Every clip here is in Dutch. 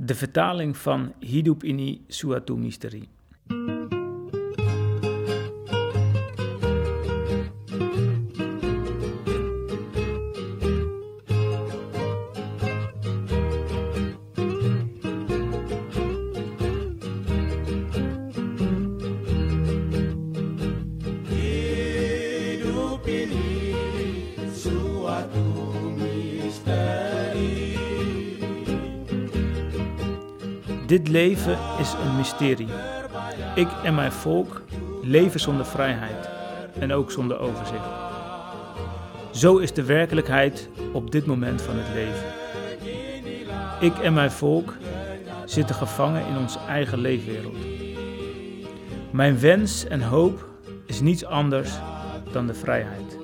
De vertaling van Hidup ini suatu misteri. Is een mysterie. Ik en mijn volk leven zonder vrijheid en ook zonder overzicht. Zo is de werkelijkheid op dit moment van het leven. Ik en mijn volk zitten gevangen in onze eigen leefwereld. Mijn wens en hoop is niets anders dan de vrijheid.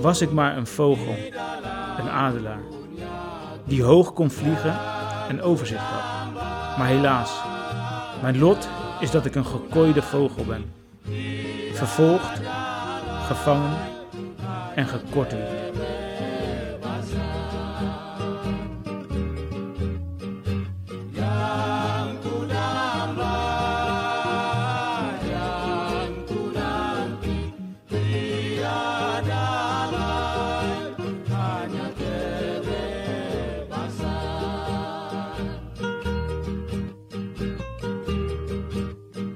Was ik maar een vogel, een adelaar, die hoog kon vliegen en overzicht had. Maar helaas, mijn lot is dat ik een gekooide vogel ben. Vervolgd, gevangen en gekortwiekt.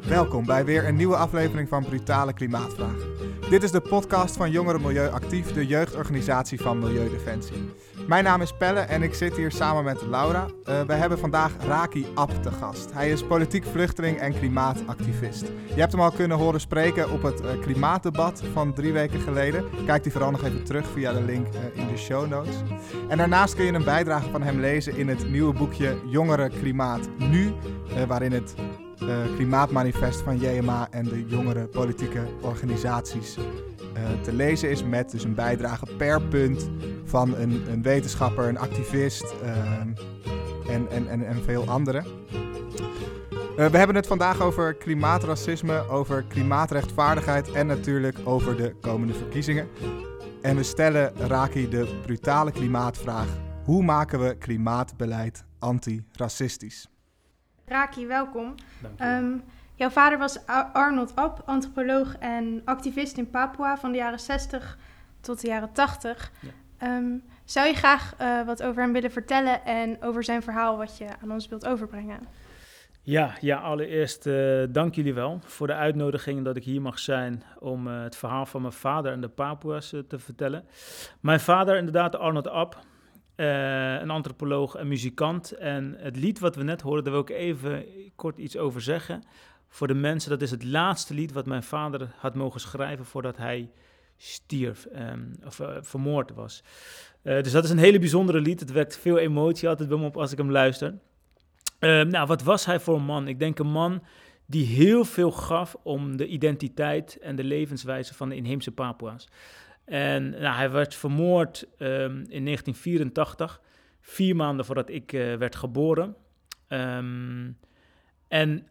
Welkom bij weer een nieuwe aflevering van Brutale Klimaatvraag. Dit is de podcast van Jongeren Milieu Actief, de jeugdorganisatie van Milieudefensie. Mijn naam is Pelle en ik zit hier samen met Laura. Uh, we hebben vandaag Raki Ab te gast. Hij is politiek vluchteling en klimaatactivist. Je hebt hem al kunnen horen spreken op het uh, klimaatdebat van drie weken geleden. Kijk die vooral nog even terug via de link uh, in de show notes. En daarnaast kun je een bijdrage van hem lezen in het nieuwe boekje Jongeren Klimaat Nu, waarin het klimaatmanifest van JMA en de jongere politieke organisaties uh, te lezen is. Met dus een bijdrage per punt van een, een wetenschapper, een activist uh, en, en, en, en veel anderen. we hebben het vandaag over klimaatracisme, over klimaatrechtvaardigheid en natuurlijk over de komende verkiezingen. En we stellen Raki de brutale klimaatvraag. Hoe maken we klimaatbeleid antiracistisch? Raki, welkom. Dank. Um, jouw vader was Arnold Ab, antropoloog en activist in Papua van de jaren 60 tot de jaren 80. Ja. Um, zou je graag uh, wat over hem willen vertellen en over zijn verhaal wat je aan ons wilt overbrengen? Ja, ja allereerst uh, dank jullie wel voor de uitnodiging dat ik hier mag zijn om uh, het verhaal van mijn vader en de Papua's te vertellen. Mijn vader, inderdaad, Arnold Ab, uh, een antropoloog en muzikant. En het lied wat we net hoorden, daar wil ik even kort iets over zeggen. Voor de mensen, dat is het laatste lied wat mijn vader had mogen schrijven voordat hij stierf um, of uh, vermoord was. Uh, dus dat is een hele bijzondere lied. Het wekt veel emotie altijd bij me op als ik hem luister. nou, wat was hij voor een man? Ik denk een man die heel veel gaf om de identiteit en de levenswijze van de inheemse Papua's. En nou, hij werd vermoord um, in 1984, vier maanden voordat ik uh, werd geboren. Um, en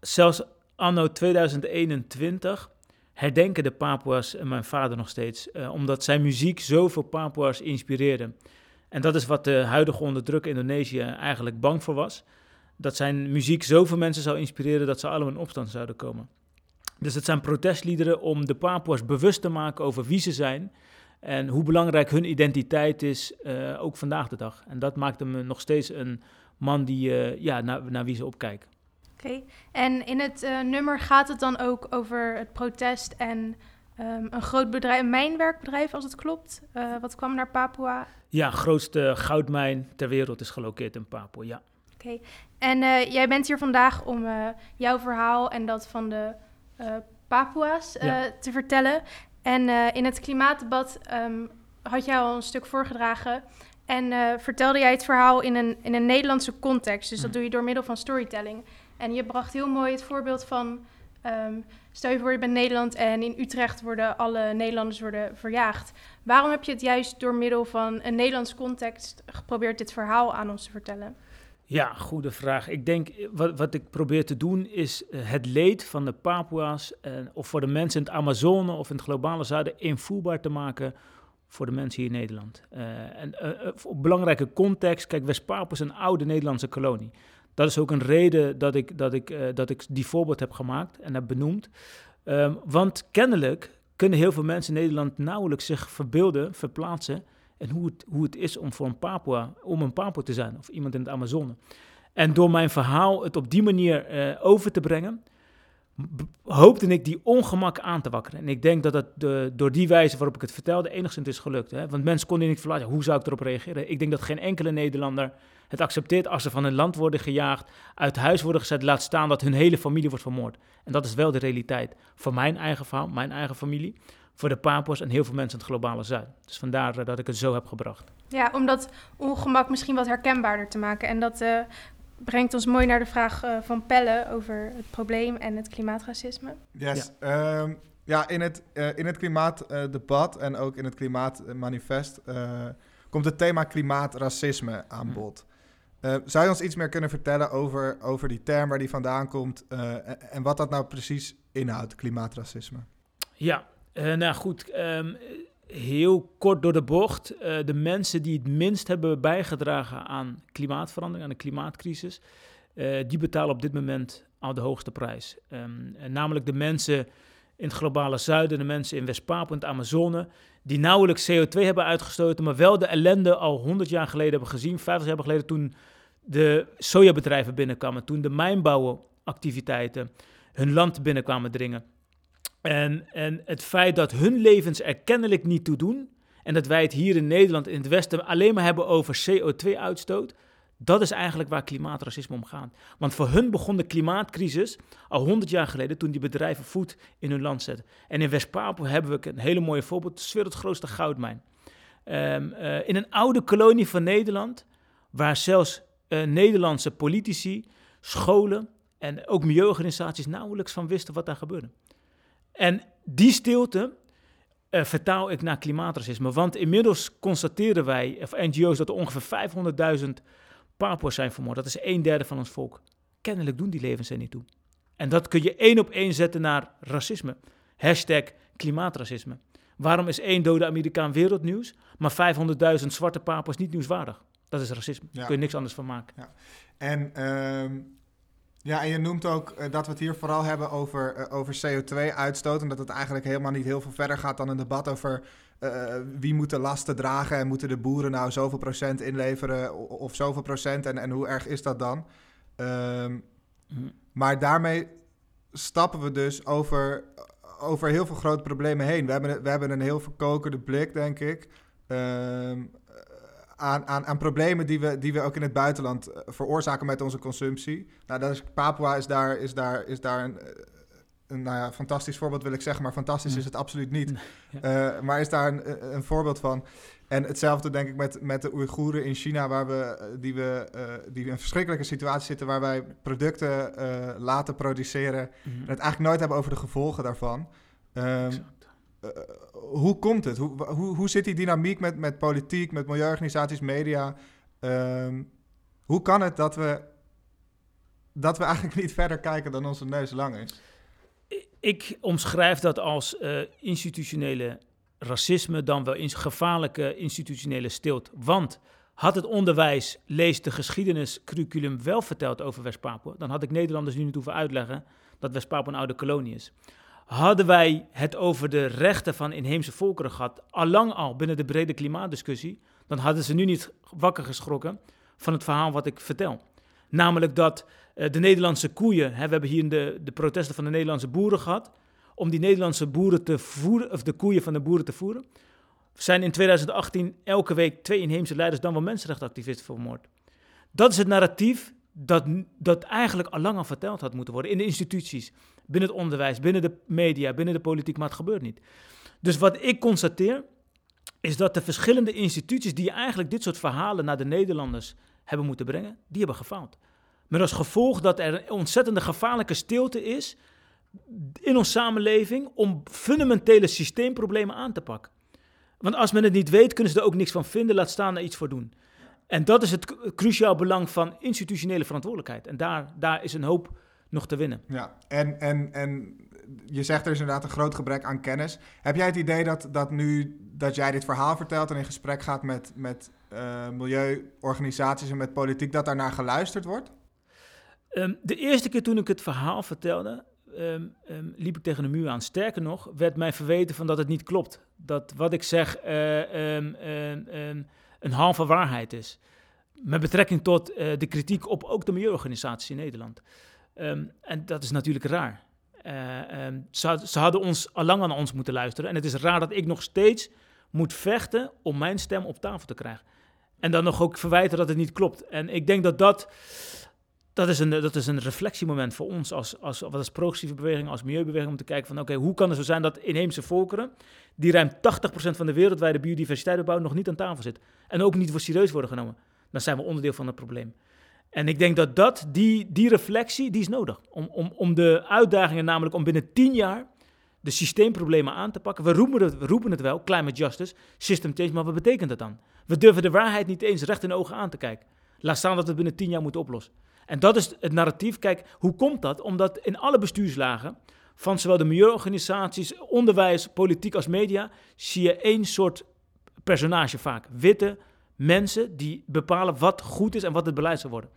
zelfs anno 2021 herdenken de Papua's en mijn vader nog steeds, uh, omdat zijn muziek zoveel Papua's inspireerde. En dat is wat de huidige onderdrukker Indonesië eigenlijk bang voor was. Dat zijn muziek zoveel mensen zou inspireren dat ze allemaal in opstand zouden komen. Dus het zijn protestliederen om de Papua's bewust te maken over wie ze zijn en hoe belangrijk hun identiteit is, uh, ook vandaag de dag. En dat maakt hem nog steeds een man die, uh, ja, naar, naar wie ze opkijken. Oké, okay. en in het uh, nummer gaat het dan ook over het protest en um, een groot bedrijf, een mijnwerkbedrijf als het klopt. wat kwam naar Papua? Ja, grootste goudmijn ter wereld is gelokeerd in Papua, ja. Oké, okay. en jij bent hier vandaag om jouw verhaal en dat van de uh, Papua's uh, ja. te vertellen. En uh, in het klimaatdebat um, had jij al een stuk voorgedragen. En vertelde jij het verhaal in een, in een Nederlandse context. Dus dat doe je door middel van storytelling. En je bracht heel mooi het voorbeeld van... Um, stel je voor, je bent Nederland en in Utrecht worden alle Nederlanders worden verjaagd. Waarom heb je het juist door middel van een Nederlands context geprobeerd dit verhaal aan ons te vertellen? Ja, goede vraag. Ik denk, wat, wat ik probeer te doen is uh, het leed van de Papua's, uh, of voor de mensen in het Amazone of in het globale zuiden, invoelbaar te maken voor de mensen hier in Nederland. Uh, en uh, op belangrijke context, kijk, West-Papua is een oude Nederlandse kolonie. Dat is ook een reden dat ik, dat ik, dat ik die voorbeeld heb gemaakt en heb benoemd. Um, want kennelijk kunnen heel veel mensen in Nederland nauwelijks zich verbeelden, verplaatsen. En hoe het, hoe het is om voor een Papua, om een Papua te zijn, of iemand in het Amazone. En door mijn verhaal het op die manier over te brengen, hoopte ik die ongemak aan te wakkeren. En ik denk dat de, door die wijze waarop ik het vertelde enigszins is gelukt. Hè? Want mensen konden niet verlaten. Hoe zou ik erop reageren? Ik denk dat geen enkele Nederlander het accepteert als ze van hun land worden gejaagd, uit huis worden gezet, laat staan dat hun hele familie wordt vermoord. En dat is wel de realiteit voor mijn eigen verhaal, mijn eigen familie, voor de Papua's en heel veel mensen in het globale zuid. Dus vandaar dat ik het zo heb gebracht. Ja, om dat ongemak misschien wat herkenbaarder te maken. En dat uh, brengt ons mooi naar de vraag uh, van Pelle over het probleem en het klimaatracisme. Yes. Ja, um, ja in, het, uh, in het klimaatdebat en ook in het klimaatmanifest komt het thema klimaatracisme aan bod. Uh, zou je ons iets meer kunnen vertellen over, over die term, waar die vandaan komt uh, en wat dat nou precies inhoudt, klimaatracisme? Ja, uh, nou goed, um, heel kort door de bocht. de mensen die het minst hebben bijgedragen aan klimaatverandering, aan de klimaatcrisis, die betalen op dit moment al de hoogste prijs. Um, namelijk de mensen in het globale zuiden, de mensen in West-Papua, in het Amazone, die nauwelijks CO2 hebben uitgestoten, maar wel de ellende al 100 jaar geleden hebben gezien, 50 jaar geleden toen de sojabedrijven binnenkwamen, toen de mijnbouwactiviteiten hun land binnenkwamen dringen. En, en het feit dat hun levens er kennelijk niet toe doen, en dat wij het hier in Nederland, in het Westen, alleen maar hebben over CO2-uitstoot, dat is eigenlijk waar klimaatracisme om gaat. Want voor hun begon de klimaatcrisis al 100 jaar geleden toen die bedrijven voet in hun land zetten. En in West-Papua hebben we een hele mooie voorbeeld. Het is grootste goudmijn. Um, uh, in een oude kolonie van Nederland, waar zelfs uh, Nederlandse politici, scholen en ook milieuorganisaties nauwelijks van wisten wat daar gebeurde. En die stilte uh, vertaal ik naar klimaatracisme. Want inmiddels constateren wij, of NGO's, dat er ongeveer 500.000 Papua's zijn vermoord. Dat is een derde van ons volk. Kennelijk doen die levens er niet toe. En dat kun je één op één zetten naar racisme. Hashtag klimaatracisme. Waarom is één dode Amerikaan wereldnieuws, maar 500.000 zwarte Papua's niet nieuwswaardig? Dat is racisme. Daar kun je niks anders van maken. Ja. En, uh, ja, en je noemt ook uh, dat we het hier vooral hebben over, uh, over CO2-uitstoot. En dat het eigenlijk helemaal niet heel veel verder gaat dan een debat over uh, wie moet de lasten dragen. En moeten de boeren nou zoveel procent inleveren of zoveel procent. En, en hoe erg is dat dan? Mm. Maar daarmee stappen we dus over, over heel veel grote problemen heen. We hebben, we hebben een heel verkokerde blik, denk ik. Ehm, aan, aan, aan problemen die we, die we ook in het buitenland eh, veroorzaken met onze consumptie. Nou, dat is, Papua is daar, is daar, is daar een, eh, een nou ja, fantastisch voorbeeld, wil ik zeggen, maar fantastisch is het absoluut niet. Uh, maar is daar een, een voorbeeld van. En hetzelfde denk ik met, met de Oeigoeren in China, waar we, die, we, uh, die in een verschrikkelijke situatie zitten, waar wij producten uh, laten produceren mm -hmm. en het eigenlijk nooit hebben over de gevolgen daarvan. Um, uh, hoe komt het? Hoe, hoe, hoe zit die dynamiek met, met politiek, met milieuorganisaties, media? Um, hoe kan het dat we, dat we eigenlijk niet verder kijken dan onze neus lang is? Ik omschrijf dat als uh, institutionele racisme, dan wel in gevaarlijke institutionele stilte. Want had het onderwijs, lees de geschiedeniscurriculum, wel verteld over West-Papua, dan had ik Nederlanders nu niet hoeven uitleggen dat West-Papua een oude kolonie is. Hadden wij het over de rechten van inheemse volkeren gehad, allang al binnen de brede klimaatdiscussie, dan hadden ze nu niet wakker geschrokken van het verhaal wat ik vertel. Namelijk dat uh, de Nederlandse koeien, hè, we hebben hier de, de protesten van de Nederlandse boeren gehad, om die Nederlandse boeren te voeren, of de koeien van de boeren te voeren, zijn in 2018 elke week twee inheemse leiders dan wel mensenrechtenactivisten vermoord. Dat is het narratief dat, dat eigenlijk al lang al verteld had moeten worden in de instituties, binnen het onderwijs, binnen de media, binnen de politiek, maar het gebeurt niet. Dus wat ik constateer, is dat de verschillende instituties die eigenlijk dit soort verhalen naar de Nederlanders hebben moeten brengen, die hebben gefaald. Met als gevolg dat er een ontzettende gevaarlijke stilte is in onze samenleving om fundamentele systeemproblemen aan te pakken. Want als men het niet weet, kunnen ze er ook niks van vinden, laat staan er iets voor doen. En dat is het cruciaal belang van institutionele verantwoordelijkheid. En daar, daar is een hoop nog te winnen. Ja, en, en, en je zegt er is inderdaad een groot gebrek aan kennis. Heb jij het idee dat, dat nu dat jij dit verhaal vertelt en in gesprek gaat met, met uh, milieuorganisaties en met politiek, dat daarnaar geluisterd wordt? Um, de eerste keer toen ik het verhaal vertelde, um, um, liep ik tegen de muur aan. Sterker nog, werd mij verweten van dat het niet klopt. Dat wat ik zeg uh, een halve waarheid is. Met betrekking tot uh, de kritiek op ook de milieuorganisaties in Nederland. en dat is natuurlijk raar. Ze, ze, hadden ons al lang aan ons moeten luisteren. En het is raar dat ik nog steeds moet vechten om mijn stem op tafel te krijgen. En dan nog ook verwijten dat het niet klopt. En ik denk dat dat dat is een, dat is een reflectiemoment voor ons als, als, wat als progressieve beweging, als milieubeweging, om te kijken van oké, hoe kan het zo zijn dat inheemse volkeren, die ruim 80% van de wereldwijde biodiversiteit bebouwen, nog niet aan tafel zit. En ook niet voor serieus worden genomen. Dan zijn we onderdeel van het probleem. En ik denk dat, dat die, die reflectie, die is nodig. Om, om, om de uitdagingen namelijk om binnen 10 jaar de systeemproblemen aan te pakken. We roepen, het, we roepen het wel, climate justice, system change, maar wat betekent dat dan? We durven de waarheid niet eens recht in de ogen aan te kijken. Laat staan dat we het binnen 10 jaar moeten oplossen. En dat is het narratief. Kijk, hoe komt dat? Omdat in alle bestuurslagen van zowel de milieuorganisaties, onderwijs, politiek als media, zie je één soort personage vaak. Witte mensen die bepalen wat goed is en wat het beleid zal worden.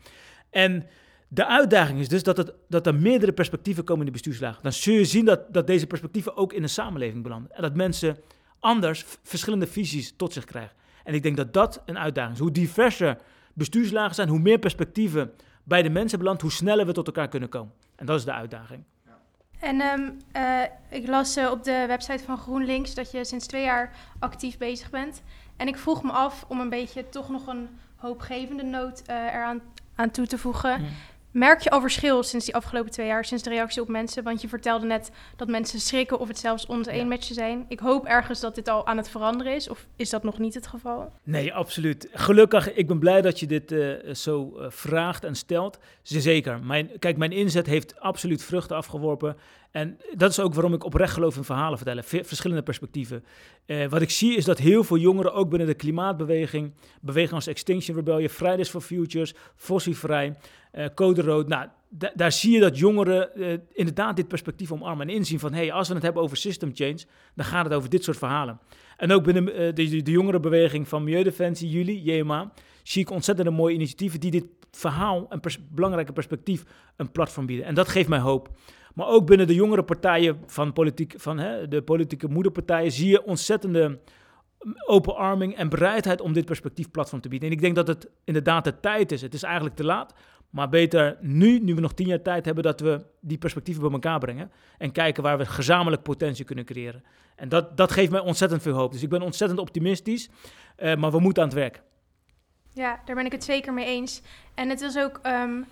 En de uitdaging is dus dat, het, dat er meerdere perspectieven komen in de bestuurslagen. Dan zul je zien dat, dat deze perspectieven ook in de samenleving belanden. En dat mensen anders verschillende visies tot zich krijgen. En ik denk dat dat een uitdaging is. Hoe diverser bestuurslagen zijn, hoe meer perspectieven bij de mensen belandt, hoe sneller we tot elkaar kunnen komen. En dat is de uitdaging. En um, uh, ik las uh, op de website van GroenLinks dat je sinds twee jaar actief bezig bent. En ik vroeg me af om een beetje toch nog een hoopgevende noot uh, eraan aan toe te voegen. Mm. Merk je al verschil sinds die afgelopen twee jaar, sinds de reactie op mensen? Want je vertelde net dat mensen schrikken of het zelfs oneen ja. met je zijn. Ik hoop ergens dat dit al aan het veranderen is, of is dat nog niet het geval? Nee, absoluut. Gelukkig, ik ben blij dat je dit uh, zo uh, vraagt en stelt. Zeker. Mijn, kijk, mijn inzet heeft absoluut vruchten afgeworpen. En dat is ook waarom ik oprecht geloof in verhalen vertellen. verschillende perspectieven. Uh, wat ik zie is dat heel veel jongeren, ook binnen de klimaatbeweging, beweging als Extinction Rebellion, Fridays for Futures, Fossievrij, uh, Code Rood. Nou, daar zie je dat jongeren uh, inderdaad dit perspectief omarmen en inzien van, hé, hey, als we het hebben over system change, dan gaat het over dit soort verhalen. En ook binnen de, de, jongerenbeweging van Milieudefensie, jullie, JMA, zie ik ontzettend mooie initiatieven die dit verhaal, een belangrijke perspectief, een platform bieden. En dat geeft mij hoop. Maar ook binnen de jongere partijen van, politiek, van hè, de politieke moederpartijen zie je ontzettende openarming en bereidheid om dit perspectief platform te bieden. En ik denk dat het inderdaad de tijd is. Het is eigenlijk te laat. Maar beter nu, nu we nog tien jaar tijd hebben, dat we die perspectieven bij elkaar brengen. En kijken waar we gezamenlijk potentie kunnen creëren. En dat, dat geeft mij ontzettend veel hoop. Dus ik ben ontzettend optimistisch. Uh, maar we moeten aan het werk. Ja, daar ben ik het zeker mee eens. En het is ook um,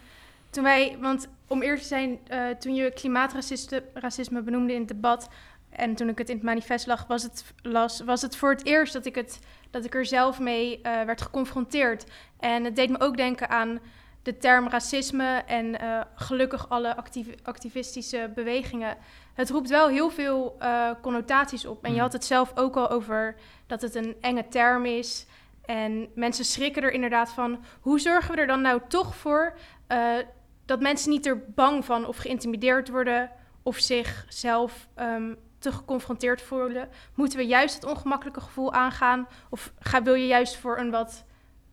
toen wij, want om eerlijk te zijn, uh, toen je klimaatracisme benoemde in het debat. En toen ik het in het manifest lag, was het, las, was het voor het eerst dat ik, het, dat ik er zelf mee uh, werd geconfronteerd. En het deed me ook denken aan de term racisme en uh, gelukkig alle actief, activistische bewegingen. Het roept wel heel veel connotaties op. En je had het zelf ook al over dat het een enge term is. En mensen schrikken er inderdaad van. Hoe zorgen we er dan nou toch voor uh, dat mensen niet er bang van of geïntimideerd worden of zichzelf um, te geconfronteerd voelen? Moeten we juist het ongemakkelijke gevoel aangaan? Of ga, wil je juist voor een wat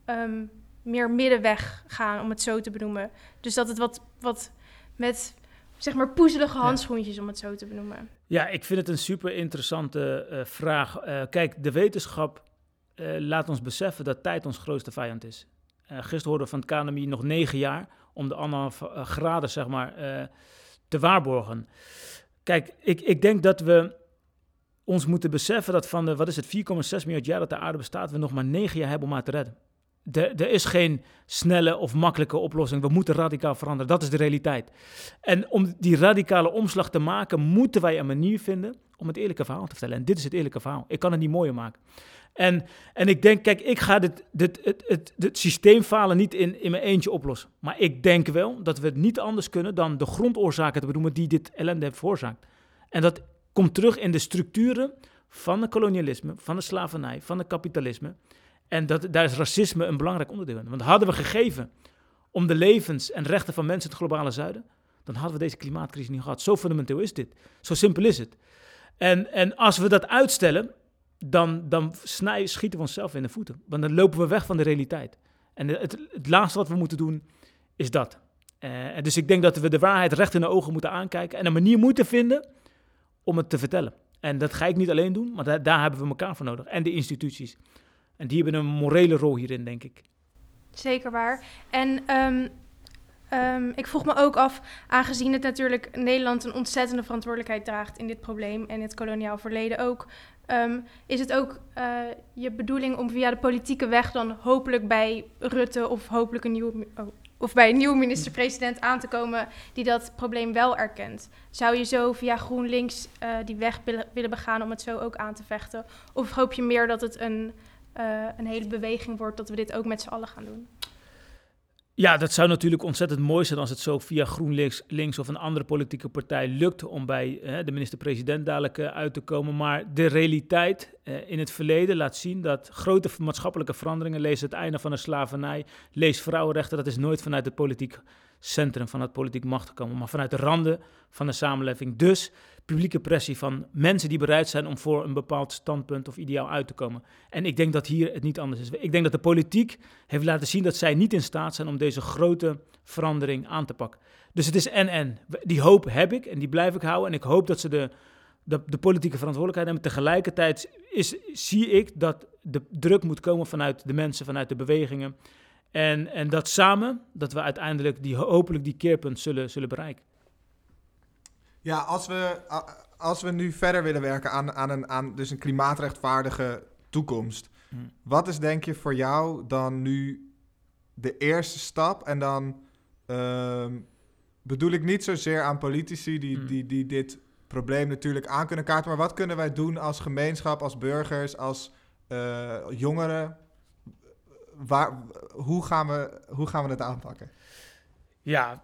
um, meer middenweg gaan, om het zo te benoemen? Dus dat het wat, wat met zeg maar poezelige handschoentjes, ja. om het zo te benoemen. Ja, ik vind het een super interessante uh, vraag. Uh, kijk, de wetenschap uh, laat ons beseffen dat tijd ons grootste vijand is. Uh, gisteren hoorden we van het KNMI nog negen jaar om de anderhalf uh, graden zeg maar, uh, te waarborgen. Kijk, ik, ik denk dat we ons moeten beseffen dat van de, wat is het, 4,6 miljard jaar dat de aarde bestaat, we nog maar negen jaar hebben om haar te redden. Er is geen snelle of makkelijke oplossing. We moeten radicaal veranderen. Dat is de realiteit. En om die radicale omslag te maken, moeten wij een manier vinden om het eerlijke verhaal te vertellen. En dit is het eerlijke verhaal. Ik kan het niet mooier maken. En, en ik denk, kijk, ik ga dit, dit, het, het, het systeemfalen niet in, in mijn eentje oplossen. Maar ik denk wel dat we het niet anders kunnen dan de grondoorzaken te benoemen die dit ellende veroorzaakt. En dat komt terug in de structuren van het kolonialisme, van de slavernij, van het kapitalisme. En dat, daar is racisme een belangrijk onderdeel in. Want hadden we gegeven om de levens en rechten van mensen in het globale zuiden, dan hadden we deze klimaatcrisis niet gehad. Zo fundamenteel is dit. Zo simpel is het. En, en als we dat uitstellen, dan, dan schieten we onszelf in de voeten. Want dan lopen we weg van de realiteit. En het, het laatste wat we moeten doen, is dat. Eh, dus ik denk dat we de waarheid recht in de ogen moeten aankijken en een manier moeten vinden om het te vertellen. En dat ga ik niet alleen doen, maar daar, daar hebben we elkaar voor nodig. En de instituties. En die hebben een morele rol hierin, denk ik. Zeker waar. En ehm, ehm, ik vroeg me ook af, aangezien het natuurlijk Nederland een ontzettende verantwoordelijkheid draagt in dit probleem en het koloniaal verleden ook, ehm, is het ook eh, je bedoeling om via de politieke weg dan hopelijk bij Rutte of hopelijk een nieuwe, oh, of bij een nieuwe minister-president aan te komen die dat probleem wel erkent? Zou je zo via GroenLinks eh, die weg willen- begaan om het zo ook aan te vechten? Of hoop je meer dat het een, eh, een hele beweging wordt dat we dit ook met z'n allen gaan doen? Ja, dat zou natuurlijk ontzettend mooi zijn als het zo via GroenLinks links of een andere politieke partij lukt om bij eh, de minister-president dadelijk eh, uit te komen. Maar de realiteit eh, in het verleden laat zien dat grote maatschappelijke veranderingen, lees het einde van de slavernij, lees vrouwenrechten, dat is nooit vanuit het politiek centrum, van het politiek macht gekomen, maar vanuit de randen van de samenleving. Dus publieke pressie van mensen die bereid zijn om voor een bepaald standpunt of ideaal uit te komen. En ik denk dat hier het niet anders is. Ik denk dat de politiek heeft laten zien dat zij niet in staat zijn om deze grote verandering aan te pakken. Dus het is en-en. Die hoop heb ik en die blijf ik houden. En ik hoop dat ze de, de, de politieke verantwoordelijkheid nemen. Tegelijkertijd is, zie ik dat de druk moet komen vanuit de mensen, vanuit de bewegingen. En, en dat samen, dat we uiteindelijk die, hopelijk die keerpunt zullen, zullen bereiken. Ja, als we, als we nu verder willen werken aan, aan, een, aan dus een klimaatrechtvaardige toekomst. Hmm. Wat is denk je voor jou dan nu de eerste stap? En dan ehm, bedoel ik niet zozeer aan politici die, Hmm. die, die dit probleem natuurlijk aan kunnen kaarten. Maar wat kunnen wij doen als gemeenschap, als burgers, als eh, jongeren? Waar, hoe, gaan we, hoe gaan we het aanpakken? Ja,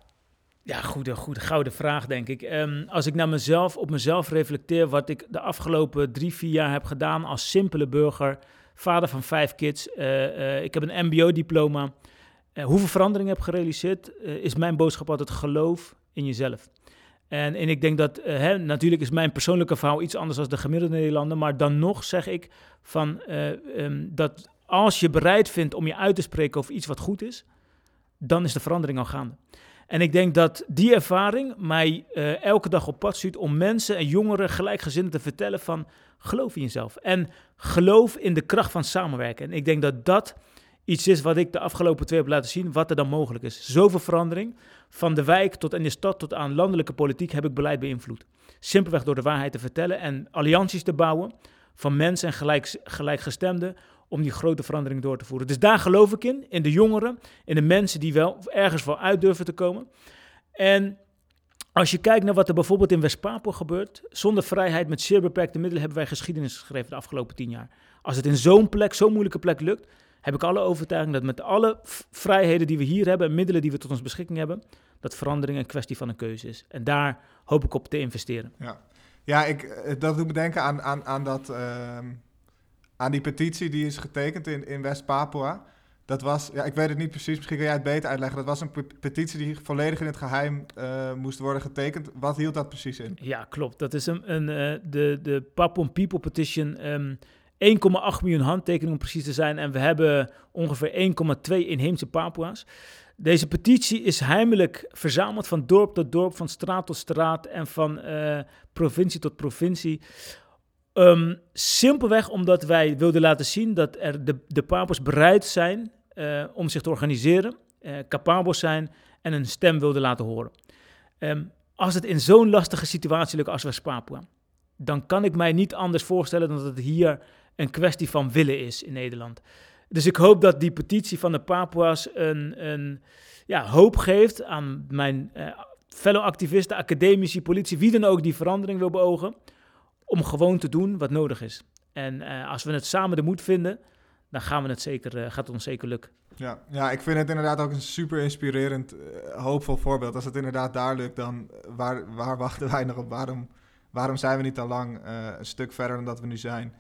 ja goede, goede, gouden vraag, denk ik. Ehm, als ik naar mezelf, op mezelf reflecteer, wat ik de afgelopen drie, vier jaar heb gedaan als simpele burger, vader van vijf kids, eh, eh, ik heb een MBO-diploma. Eh, hoeveel verandering heb gerealiseerd, is mijn boodschap altijd geloof in jezelf. En, en ik denk dat, hè, natuurlijk is mijn persoonlijke verhaal iets anders dan de gemiddelde Nederlander, maar dan nog zeg ik van, eh, ehm, dat als je bereid vindt om je uit te spreken over iets wat goed is, dan is de verandering al gaande. En ik denk dat die ervaring mij eh, elke dag op pad stuurt om mensen en jongeren gelijkgezinden te vertellen van geloof in jezelf. En geloof in de kracht van samenwerken. En ik denk dat dat iets is wat ik de afgelopen twee heb laten zien, wat er dan mogelijk is. Zoveel verandering, van de wijk tot in de stad tot aan landelijke politiek heb ik beleid beïnvloed. Simpelweg door de waarheid te vertellen en allianties te bouwen van mensen en gelijk, gelijkgestemden om die grote verandering door te voeren. Dus daar geloof ik in, in de jongeren, in de mensen die wel ergens voor uit durven te komen. En als je kijkt naar wat er bijvoorbeeld in West-Papua gebeurt, zonder vrijheid met zeer beperkte middelen hebben wij geschiedenis geschreven de afgelopen tien jaar. Als het in zo'n plek, zo'n moeilijke plek lukt, heb ik alle overtuiging dat met alle vrijheden die we hier hebben en middelen die we tot onze beschikking hebben, dat verandering een kwestie van een keuze is. En daar hoop ik op te investeren. Ja, ja ik, eh, dat doet me denken aan, aan, aan, dat, ehm, aan die petitie die is getekend in, in West-Papua. Dat was, ja, ik weet het niet precies, misschien kan jij het beter uitleggen. Dat was een pe- petitie die volledig in het geheim eh, moest worden getekend. Wat hield dat precies in? Ja, klopt. Dat is een, een, eh, de, de Papon People Petition. ehm 1,8 miljoen handtekeningen om precies te zijn. En we hebben ongeveer 1,2 inheemse Papua's. Deze petitie is heimelijk verzameld van dorp tot dorp, van straat tot straat en van eh, provincie tot provincie. Ehm, simpelweg omdat wij wilden laten zien dat er de, de Papua's bereid zijn eh, om zich te organiseren, eh, capabel zijn en een stem wilden laten horen. Ehm, als het in zo'n lastige situatie lukt als West-Papua, dan kan ik mij niet anders voorstellen dan dat het hier een kwestie van willen is in Nederland. Dus ik hoop dat die petitie van de Papua's een, een ja, hoop geeft aan mijn eh, fellow activisten, academici, politie, wie dan ook die verandering wil beogen, om gewoon te doen wat nodig is. En eh, als we het samen de moed vinden, dan gaan we het zeker, eh, gaat het ons zeker lukken. Ja, ja, ik vind het inderdaad ook een super inspirerend, eh, hoopvol voorbeeld. Als het inderdaad daar lukt, dan waar, waar wachten wij nog op? Waarom, waarom zijn we niet al lang eh, een stuk verder dan dat we nu zijn?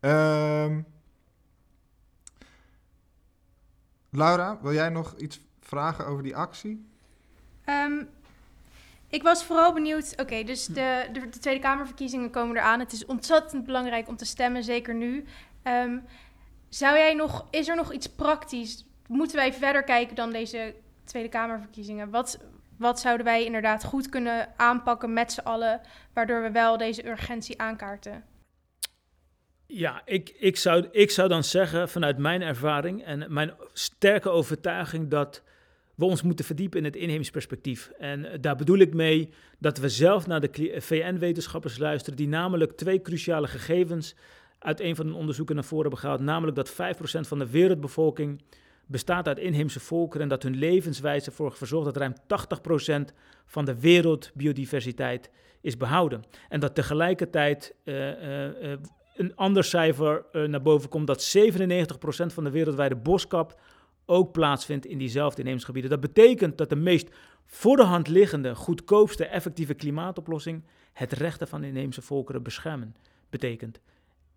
Ehm, Laura, wil jij nog iets vragen over die actie? Ehm, ik was vooral benieuwd. Oké, dus de, de, de Tweede Kamerverkiezingen komen eraan. Het is ontzettend belangrijk om te stemmen, zeker nu. Ehm, zou jij nog, is er nog iets praktisch? Moeten wij verder kijken dan deze Tweede Kamerverkiezingen? Wat, wat zouden wij inderdaad goed kunnen aanpakken met z'n allen, waardoor we wel deze urgentie aankaarten? Ja, ik, ik, zou, ik zou dan zeggen, vanuit mijn ervaring en mijn sterke overtuiging, dat we ons moeten verdiepen in het inheems perspectief. En eh, daar bedoel ik mee dat we zelf naar de VN-wetenschappers luisteren, die namelijk twee cruciale gegevens uit een van hun onderzoeken naar voren hebben gehaald. Namelijk dat 5% van de wereldbevolking bestaat uit inheemse volkeren en dat hun levenswijze ervoor verzorgt dat ruim 80% van de wereldbiodiversiteit is behouden. En dat tegelijkertijd uh, een ander cijfer naar boven komt dat 97% van de wereldwijde boskap ook plaatsvindt in diezelfde inheemse gebieden. Dat betekent dat de meest voor de hand liggende, goedkoopste, effectieve klimaatoplossing het rechten van inheemse volkeren beschermen betekent.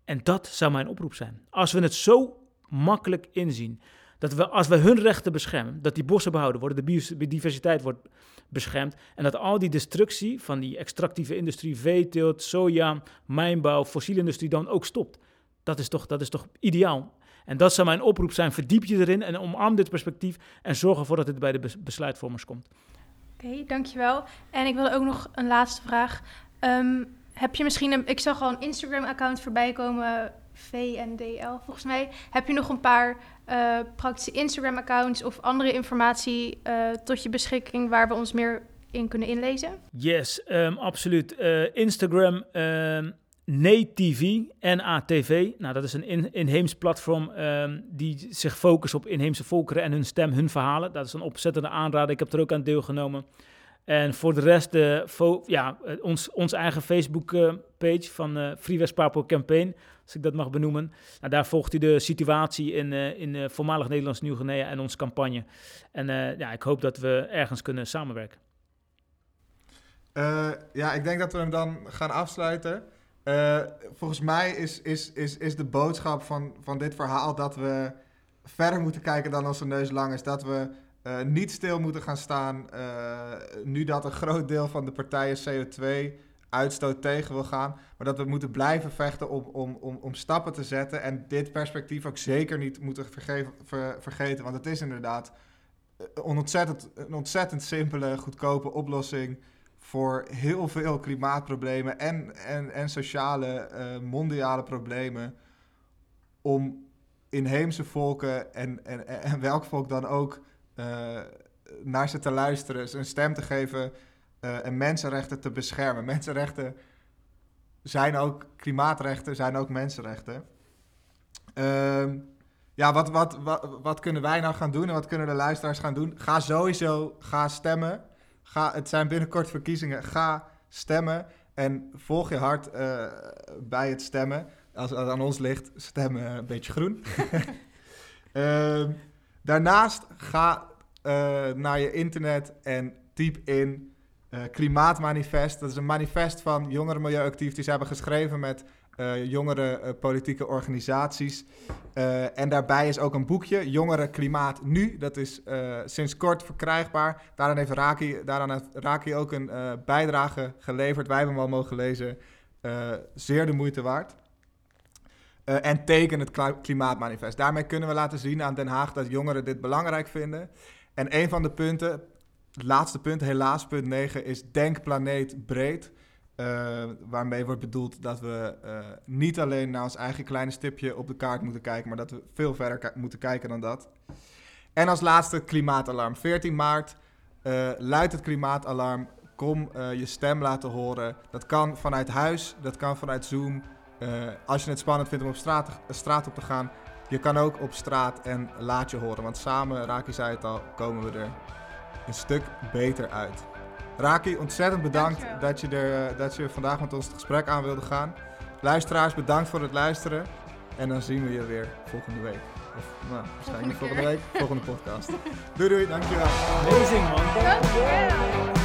En dat zou mijn oproep zijn. Als we het zo makkelijk inzien, dat we als we hun rechten beschermen, dat die bossen behouden worden, de biodiversiteit wordt beschermd en dat al die destructie van die extractieve industrie, veeteelt, soja, mijnbouw, fossiele industrie dan ook stopt. Dat is toch, dat is toch ideaal. En dat zou mijn oproep zijn. Verdiep je erin en omarm dit perspectief en zorg ervoor dat het bij de besluitvormers komt. Oké, okay, dankjewel. En ik wil ook nog een laatste vraag. Um, heb je misschien een, ik zag al een Instagram-account voorbij komen, VNDL volgens mij. Heb je nog een paar uh, praktische Instagram-accounts of andere informatie uh, tot je beschikking waar we ons meer in kunnen inlezen? Yes, um, absoluut. Uh, Instagram, um, NATV, N-A-T-V. Nou, dat is een in, inheems platform um, die zich focust op inheemse volkeren en hun stem, hun verhalen. Dat is een opzettende aanrader. Ik heb er ook aan deelgenomen. En voor de rest, de ja, ons, ons eigen Facebook-page van uh, Free West Papua Campaign, als ik dat mag benoemen. Nou, daar volgt u de situatie in, in voormalig Nederlands Nieuw-Guinea en onze campagne. En ja, ik hoop dat we ergens kunnen samenwerken. ja, ik denk dat we hem dan gaan afsluiten. Volgens mij is, is, is, is de boodschap van, van dit verhaal dat we verder moeten kijken dan onze neus lang is. Dat we uh, niet stil moeten gaan staan uh, nu dat een groot deel van de partijen CO2-uitstoot tegen wil gaan. Maar dat we moeten blijven vechten om, om, om, om stappen te zetten. En dit perspectief ook zeker niet moeten vergeten. Want het is inderdaad een ontzettend, een ontzettend simpele, goedkope oplossing voor heel veel klimaatproblemen en, en, en sociale, uh, mondiale problemen. Om inheemse volken en, en, en welk volk dan ook uh, naar ze te luisteren, ze een stem te geven uh, en mensenrechten te beschermen. Mensenrechten zijn ook, klimaatrechten zijn ook mensenrechten. Uh, ja, wat, wat, wat, wat, kunnen wij nou gaan doen en wat kunnen de luisteraars gaan doen? Ga sowieso, ga stemmen. Ga, het zijn binnenkort verkiezingen. Ga stemmen en volg je hart uh, bij het stemmen. Als het aan ons ligt, stemmen een beetje groen. uh, Daarnaast ga uh, naar je internet en typ in uh, Klimaatmanifest. Dat is een manifest van jongere milieuactief die ze hebben geschreven met jongere politieke organisaties. en daarbij is ook een boekje, Jongeren Klimaat Nu. Dat is sinds kort verkrijgbaar. Daaraan heeft Raki, daaraan heeft Raki ook een bijdrage geleverd. Wij hebben hem al mogen lezen. zeer de moeite waard. En teken het klimaatmanifest. Daarmee kunnen we laten zien aan Den Haag dat jongeren dit belangrijk vinden. En een van de punten, het laatste punt, helaas punt 9, is denk planeet breed. Uh, waarmee wordt bedoeld dat we uh, niet alleen naar ons eigen kleine stipje op de kaart moeten kijken, maar dat we veel verder moeten kijken dan dat. En als laatste klimaatalarm. 14 maart luidt het klimaatalarm. Kom je stem laten horen. Dat kan vanuit huis, dat kan vanuit Zoom. Uh, als je het spannend vindt om op straat, straat op te gaan, je kan ook op straat en laat je horen. Want samen, Raki zei het al, komen we er een stuk beter uit. Raki, ontzettend bedankt dat je, er, dat je vandaag met ons het gesprek aan wilde gaan. Luisteraars, bedankt voor het luisteren. En dan zien we je weer volgende week. Of nou, waarschijnlijk volgende, volgende week, volgende podcast. doei doei, dankjewel. Amazing man. Dankjewel.